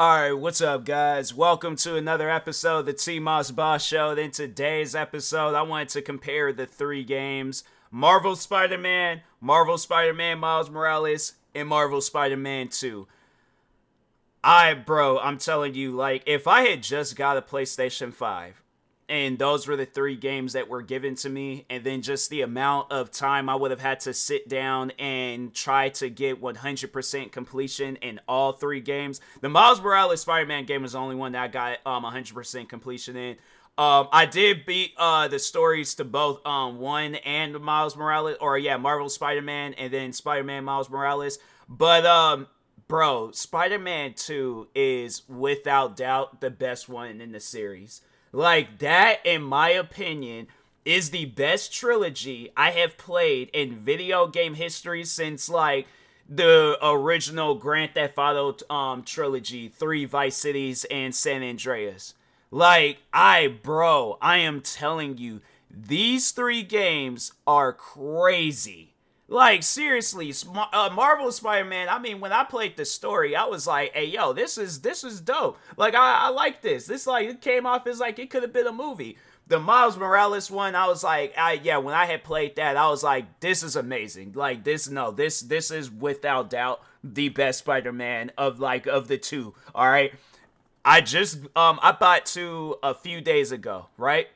All right, what's up, guys? Welcome to another episode of the T Moss Boss Show. In today's episode, I wanted to compare the three games Marvel Spider Man, Marvel Spider Man Miles Morales, and Marvel Spider Man 2. I, bro, I'm telling you, like, if I had just got a PlayStation 5 and those were the three games that were given to me. And then just the amount of time i would have had to sit down and try to get 100% completion in all three games. The miles morales spider-man game was the only one that i got um 100% completion in. Um, I did beat uh the stories to both um one and Miles Morales or yeah Marvel Spider-Man and then Spider-Man Miles Morales. But um bro Spider-Man 2 is without doubt the best one in the series like that, in my opinion, is the best trilogy I have played in video game history since like the original Grand Theft Auto um trilogy, three Vice Cities and San Andreas. Like I, bro, I am telling you, these three games are crazy. Like seriously, uh, Marvel Spider-Man. I mean, when I played the story, I was like, "Hey, yo, this is this is dope. Like, I, I like this. This like it came off as like it could have been a movie." The Miles Morales one, I was like, I yeah, when I had played that, I was like, "This is amazing. Like this, no, this this is without doubt the best Spider-Man of like of the two. All right." I just um I bought two a few days ago, right?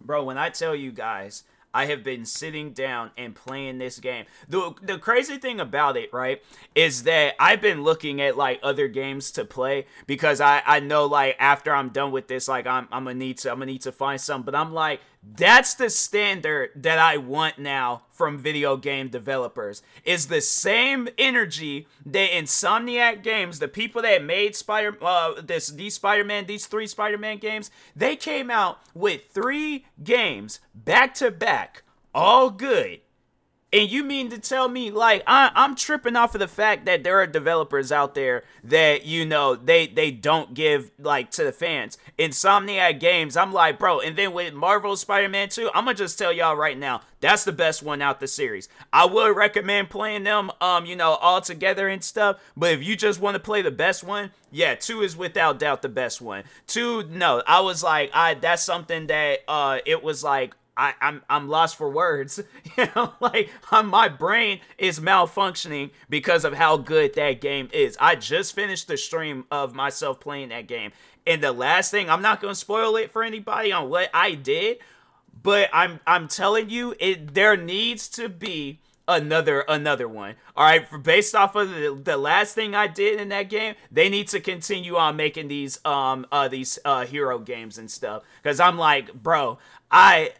Bro, when I tell you guys, I have been sitting down and playing this game. The the crazy thing about it, right, is that I've been looking at like other games to play because I I know like after I'm done with this, like I'm I'm gonna need to I'm gonna need to find some. But I'm like, that's the standard that I want now from video game developers. Is the same energy that Insomniac Games, the people that made Spider uh this these Spider-Man, these three Spider-Man games, they came out with three games back to back, all good. And you mean to tell me, like, I, am tripping off of the fact that there are developers out there that you know they they don't give like to the fans. Insomniac Games, I'm like, bro. And then with Marvel Spider-Man 2, I'm gonna just tell y'all right now, that's the best one out the series. I would recommend playing them, um, you know, all together and stuff. But if you just want to play the best one, yeah, two is without doubt the best one. Two, no, I was like, I that's something that uh, it was like I, I'm I'm lost for words. You know, like my brain is malfunctioning because of how good that game is. I just finished the stream of myself playing that game, and the last thing I'm not gonna spoil it for anybody on what I did, but I'm I'm telling you, it there needs to be another another one. All right, based off of the, the last thing I did in that game, they need to continue on making these um uh these uh hero games and stuff. Cause I'm like, bro, I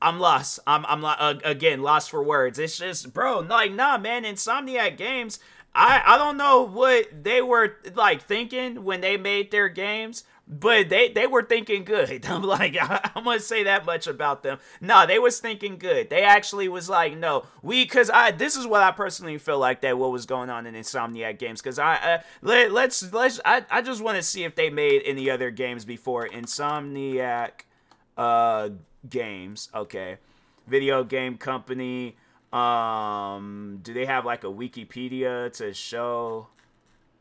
I'm lost. I'm I'm uh, again lost for words. It's just, bro, like nah, man. Insomniac Games. I I don't know what they were like thinking when they made their games, but they they were thinking good. I'm like I, am gonna say that much about them. No, they was thinking good. They actually was like, no, we because I this is what I personally feel like that what was going on in Insomniac Games because I uh, let let's let's I I just want to see if they made any other games before Insomniac uh games. Okay. Video game company. Um, do they have like a Wikipedia to show?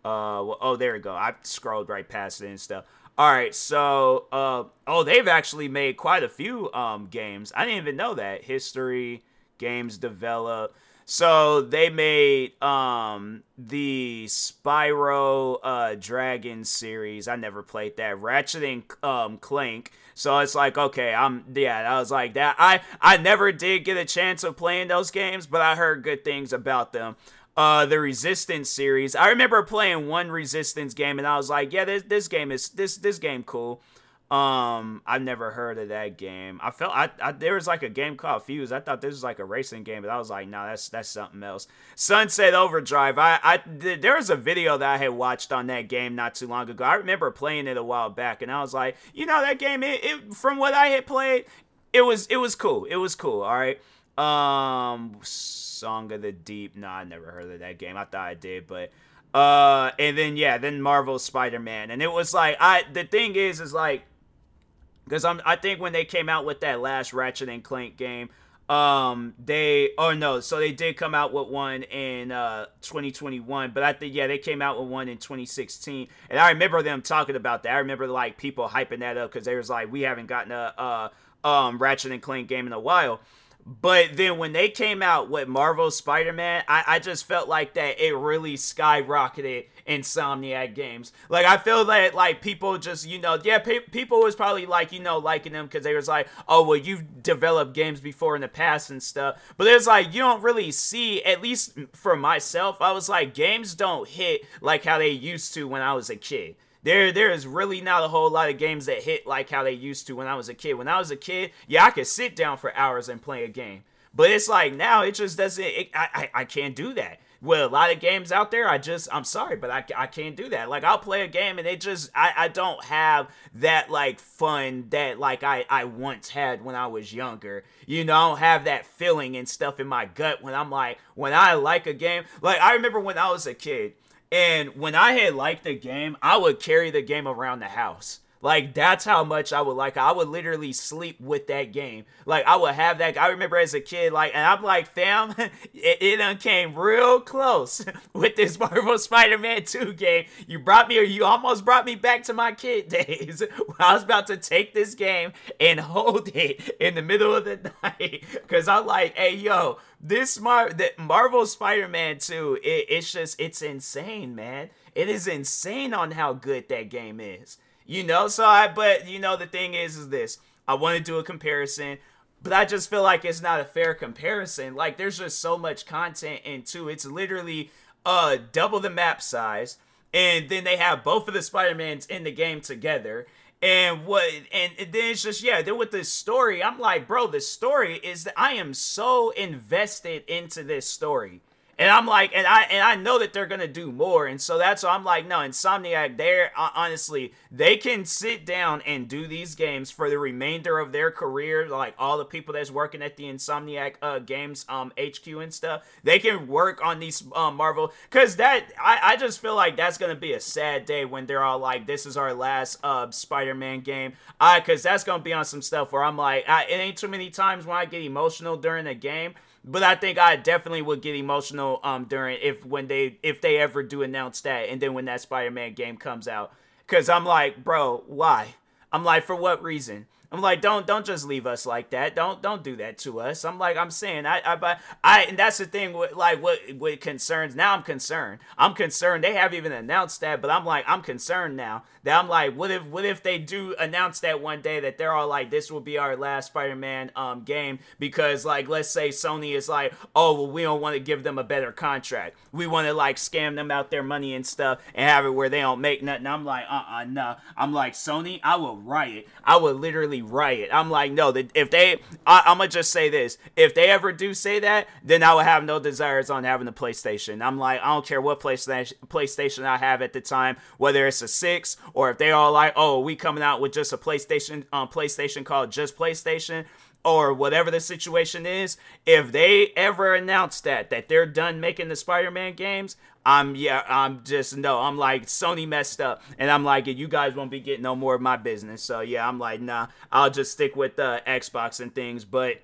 Uh, well, oh, there we go. I scrolled right past it and stuff. All right, so uh, oh, they've actually made quite a few um games. I didn't even know that. History games developed. So they made um the Spyro uh Dragon series. I never played that. Ratchet and um Clank. So it's like okay, I'm yeah, I was like that. I I never did get a chance of playing those games, but I heard good things about them. Uh, the Resistance series. I remember playing one Resistance game, and I was like, yeah, this this game is this this game cool. Um, I've never heard of that game. I felt I, I, there was like a game called Fuse. I thought this was like a racing game, but I was like, no, nah, that's that's something else. Sunset Overdrive. I I th- there was a video that I had watched on that game not too long ago. I remember playing it a while back, and I was like, you know, that game. It, it from what I had played, it was it was cool. It was cool. All right. Um, Song of the Deep. No, I never heard of that game. I thought I did, but uh, and then yeah, then Marvel Spider Man, and it was like I. The thing is, is like because I'm I think when they came out with that last Ratchet and Clank game, um, they oh no, so they did come out with one in uh 2021, but I think yeah they came out with one in 2016, and I remember them talking about that. I remember like people hyping that up because they was like we haven't gotten a uh um Ratchet and Clank game in a while. But then when they came out with Marvel Spider Man, I, I just felt like that it really skyrocketed Insomniac games. Like I feel that like people just you know yeah pe- people was probably like you know liking them because they was like oh well you've developed games before in the past and stuff. But it's like you don't really see at least for myself. I was like games don't hit like how they used to when I was a kid there there is really not a whole lot of games that hit like how they used to when I was a kid. When I was a kid, yeah, I could sit down for hours and play a game. But it's like now it just doesn't. It, I, I I can't do that. Well, a lot of games out there, I just I'm sorry, but I, I can't do that. Like I'll play a game and it just I, I don't have that like fun that like I I once had when I was younger. You know, I don't have that feeling and stuff in my gut when I'm like when I like a game. Like I remember when I was a kid and when I had liked the game, I would carry the game around the house. Like that's how much I would like. I would literally sleep with that game. Like I would have that. I remember as a kid, like, and I'm like, fam, it, it came real close with this Marvel Spider-Man 2 game. You brought me, or you almost brought me back to my kid days. When I was about to take this game and hold it in the middle of the night, because I'm like, hey, yo, this Mar- the Marvel Spider-Man 2, it, it's just, it's insane, man. It is insane on how good that game is. You know, so I but you know the thing is is this. I want to do a comparison, but I just feel like it's not a fair comparison. Like there's just so much content into it's literally uh double the map size and then they have both of the Spider-Mans in the game together. And what and, and then it's just yeah, then with the story, I'm like, bro, the story is that I am so invested into this story. And I'm like, and I and I know that they're gonna do more, and so that's why I'm like, no, Insomniac, they're honestly, they can sit down and do these games for the remainder of their career. Like all the people that's working at the Insomniac uh, Games um HQ and stuff, they can work on these um, Marvel. Cause that I I just feel like that's gonna be a sad day when they're all like, this is our last uh Spider-Man game. I cause that's gonna be on some stuff where I'm like, I, it ain't too many times when I get emotional during a game but I think I definitely would get emotional um during if when they if they ever do announce that and then when that Spider-Man game comes out cuz I'm like, bro, why? I'm like for what reason? I'm like, don't don't just leave us like that. Don't don't do that to us. I'm like, I'm saying, I I I, and that's the thing with like what what concerns. Now I'm concerned. I'm concerned. They haven't even announced that, but I'm like, I'm concerned now. That I'm like, what if what if they do announce that one day that they're all like, this will be our last Spider-Man um game because like let's say Sony is like, oh well, we don't want to give them a better contract. We want to like scam them out their money and stuff and have it where they don't make nothing. I'm like, uh uh no. I'm like Sony, I will riot. I would literally riot. I'm like, no, if they, I, am gonna just say this: if they ever do say that, then I will have no desires on having a PlayStation. I'm like, I don't care what PlayStation PlayStation I have at the time, whether it's a six or if they are like, oh, we coming out with just a PlayStation, um, PlayStation called just PlayStation or whatever the situation is, if they ever announce that that they're done making the Spider-Man games, I'm yeah, I'm just no, I'm like Sony messed up, and I'm like you guys won't be getting no more of my business. So yeah, I'm like nah, I'll just stick with the uh, Xbox and things, but.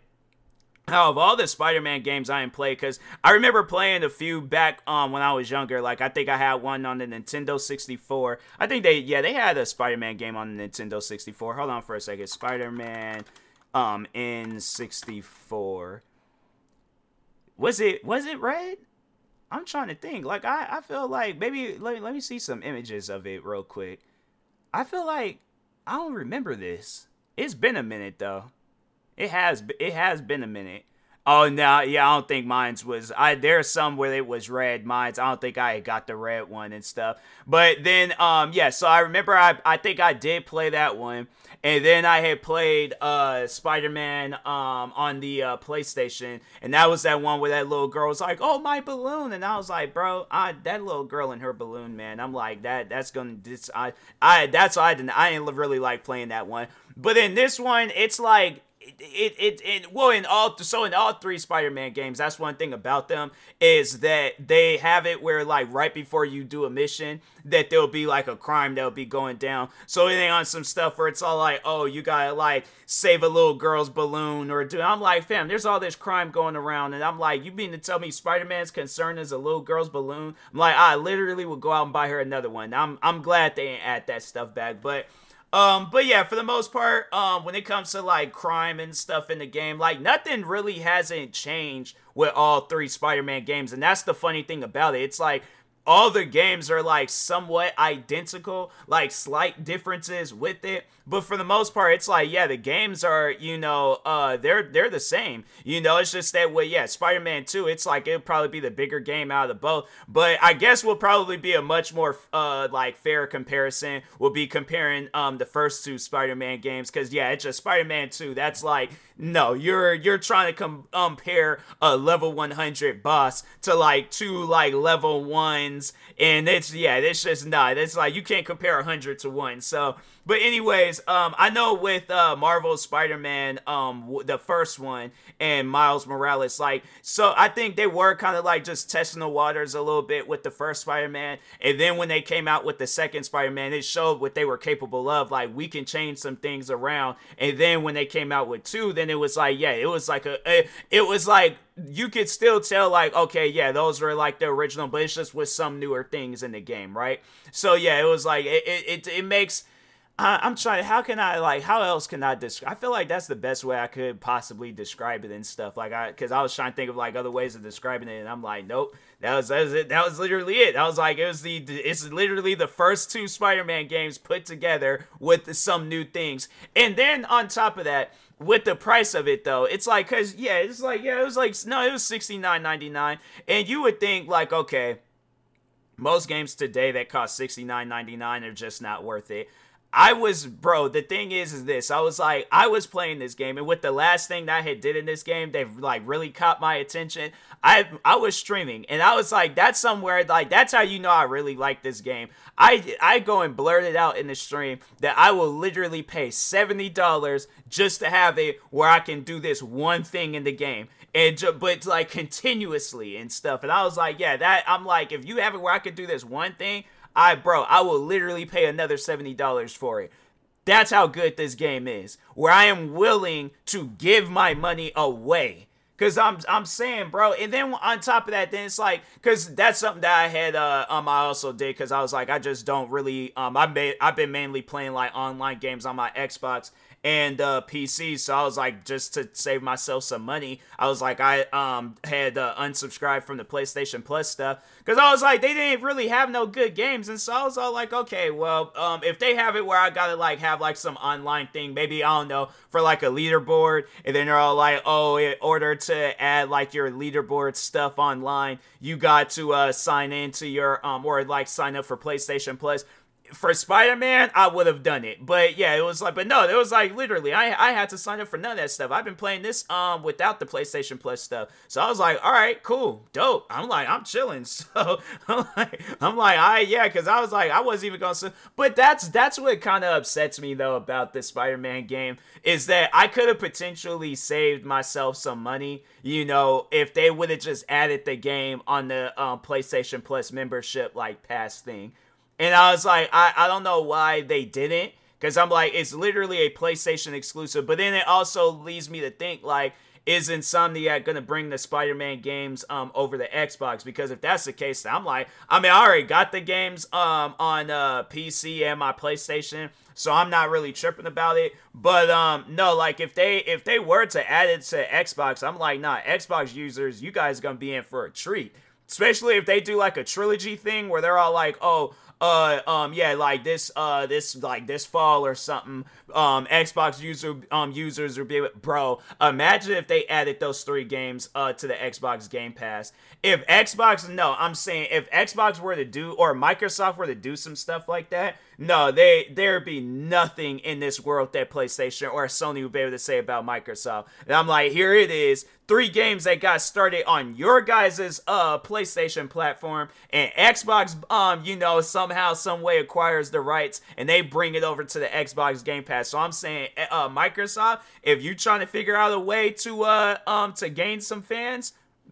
Out of all the Spider-Man games I ain't played, because I remember playing a few back um when I was younger. Like I think I had one on the Nintendo 64. I think they yeah they had a Spider-Man game on the Nintendo 64. Hold on for a second. Spider-Man um N64 Was it was it red? I'm trying to think. Like I, I feel like maybe let me let me see some images of it real quick. I feel like I don't remember this. It's been a minute though. It has it has been a minute. Oh no, yeah, I don't think mine's was. I there's some where it was red. Mine's I don't think I got the red one and stuff. But then um yeah, so I remember I I think I did play that one, and then I had played uh Spider Man um on the uh, PlayStation, and that was that one where that little girl was like, "Oh my balloon," and I was like, "Bro, I that little girl and her balloon, man." I'm like that that's gonna this I I that's why I didn't I didn't really like playing that one. But in this one, it's like it, it, it, well in all so in all three spider-man games that's one thing about them is that they have it where like right before you do a mission that there'll be like a crime that'll be going down. So ain't on some stuff where it's all like oh you gotta like save a little girl's balloon or do i'm like fam there's all this crime going around and i'm like you mean to tell me spider-man's concern is a little girl's balloon? I'm like i literally would go out and buy her another one. I'm i'm glad they ain't add that stuff back but um, but yeah, for the most part, um, when it comes to like crime and stuff in the game, like nothing really hasn't changed with all three Spider-Man games, and that's the funny thing about it. It's like all the games are like somewhat identical, like slight differences with it. But for the most part, it's like, yeah, the games are, you know, uh, they're they're the same. You know, it's just that well, yeah, Spider-Man 2, it's like it'll probably be the bigger game out of the both. But I guess will probably be a much more uh like fair comparison. We'll be comparing um the first two Spider-Man games because yeah, it's just Spider-Man 2. That's like no, you're you're trying to com- compare a level 100 boss to like two like level ones, and it's yeah, it's just not. It's like you can't compare a 100 to one. So but anyways, um, I know with uh, Marvel Spider-Man, um, w- the first one, and Miles Morales, like, so I think they were kind of like just testing the waters a little bit with the first Spider-Man, and then when they came out with the second Spider-Man, it showed what they were capable of. Like, we can change some things around, and then when they came out with two, then it was like, yeah, it was like a, a it was like you could still tell like okay yeah those were like the original but it's just with some newer things in the game right so yeah it was like it it, it makes I, am trying. How can I like? How else can I describe? I feel like that's the best way I could possibly describe it and stuff. Like I, because I was trying to think of like other ways of describing it, and I'm like, nope. That was that was it. That was literally it. I was like, it was the. It's literally the first two Spider-Man games put together with some new things, and then on top of that, with the price of it though it's like because yeah it's like yeah it was like no it was 69.99 and you would think like okay most games today that cost 69.99 are just not worth it I was, bro. The thing is, is this. I was like, I was playing this game, and with the last thing that I had did in this game, they've like really caught my attention. I I was streaming, and I was like, that's somewhere like that's how you know I really like this game. I I go and blurt it out in the stream that I will literally pay seventy dollars just to have it where I can do this one thing in the game and ju- but like continuously and stuff. And I was like, yeah, that I'm like, if you have it where I can do this one thing, I bro, I will literally pay another $70 for it. That's how good this game is. Where I am willing to give my money away. Cause I'm I'm saying, bro, and then on top of that, then it's like, cause that's something that I had uh um I also did, cause I was like, I just don't really um I made I've been mainly playing like online games on my Xbox, and uh, PC. So I was like, just to save myself some money, I was like, I um had uh, unsubscribed from the PlayStation Plus stuff because I was like, they didn't really have no good games, and so I was all like, okay, well, um, if they have it where I gotta like have like some online thing, maybe I don't know for like a leaderboard, and then they're all like, oh, in order to add like your leaderboard stuff online, you got to uh sign into your um or like sign up for PlayStation Plus for Spider-Man, I would have done it. But yeah, it was like, but no, it was like literally, I I had to sign up for none of that stuff. I've been playing this um without the PlayStation Plus stuff. So I was like, all right, cool, dope. I'm like, I'm chilling. So I'm like, I'm like, I yeah, because I was like, I wasn't even gonna. But that's that's what kind of upsets me though about the Spider-Man game is that I could have potentially saved myself some money. You know, if they would have just added the game on the um, PlayStation Plus membership like pass thing and I was like, I, I don't know why they didn't. Because I'm like, it's literally a PlayStation exclusive. But then it also leads me to think, like, is Insomniac gonna bring the Spider-Man games um over the Xbox? Because if that's the case, I'm like, I mean, I already got the games um on uh PC and my PlayStation, so I'm not really tripping about it. But um no, like if they if they were to add it to Xbox, I'm like, nah, Xbox users, you guys gonna be in for a treat. Especially if they do like a trilogy thing where they're all like, oh, uh um yeah like this uh this like this fall or something um xbox user um users would be able bro imagine if they added those three games uh to the xbox game pass. If xbox no i'm saying if xbox were to do or microsoft were to do some stuff like that no they there'd be nothing in this world that playstation or sony would be able to say about microsoft and i'm like here it is three games that got started on your guys' uh PlayStation platform and Xbox um you know somehow some way acquires the rights and they bring it over to the Xbox Game Pass. So I'm saying eh, uh Microsoft if you're trying to figure out a way to uh um to gain some fans,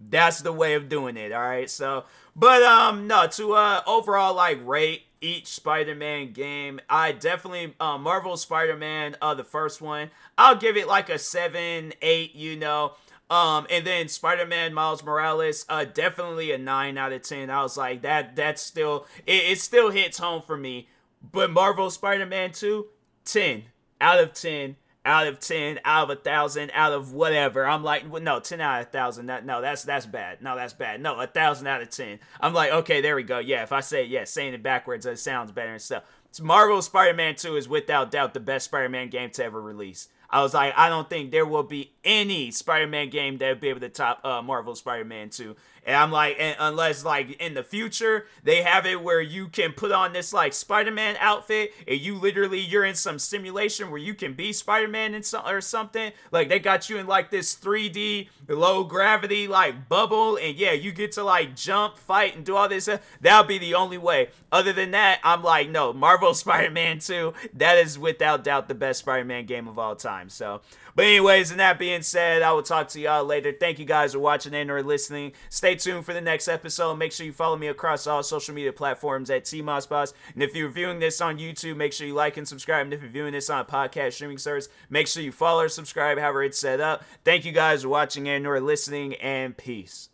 that's the way of doing it, all right? So but um no to uh overall like rate each Spider-Man game. I definitely uh, Marvel Spider-Man, uh, the first one. I'll give it like a seven, eight. You know, um, and then Spider-Man Miles Morales, uh, definitely a nine out of ten. I was like, that that's still it, it still hits home for me. But Marvel Spider-Man 2, 10 out of 10, out of 10, out of a thousand, out of whatever. I'm like, well, no, 10 out of a thousand. That, no, that's that's bad. No, that's bad. No, a thousand out of 10. I'm like, okay, there we go. Yeah, if I say yeah, saying it backwards, it sounds better and stuff. Marvel Spider-Man 2 is without doubt the best Spider-Man game to ever release. I was like, I don't think there will be any Spider-Man game that would be able to top uh, Marvel Spider-Man 2. And I'm like, and unless like in the future they have it where you can put on this like Spider-Man outfit and you literally you're in some simulation where you can be Spider-Man and so, or something. Like they got you in like this 3D low gravity like bubble, and yeah, you get to like jump, fight, and do all this. That'll be the only way. Other than that, I'm like, no, Marvel Spider-Man 2. That is without doubt the best Spider-Man game of all time. So but anyways, and that being said, I will talk to y'all later. Thank you guys for watching and or listening. Stay tuned for the next episode. Make sure you follow me across all social media platforms at TMossBoss. And if you're viewing this on YouTube, make sure you like and subscribe. And if you're viewing this on a podcast streaming service, make sure you follow or subscribe however it's set up. Thank you guys for watching and or listening, and peace.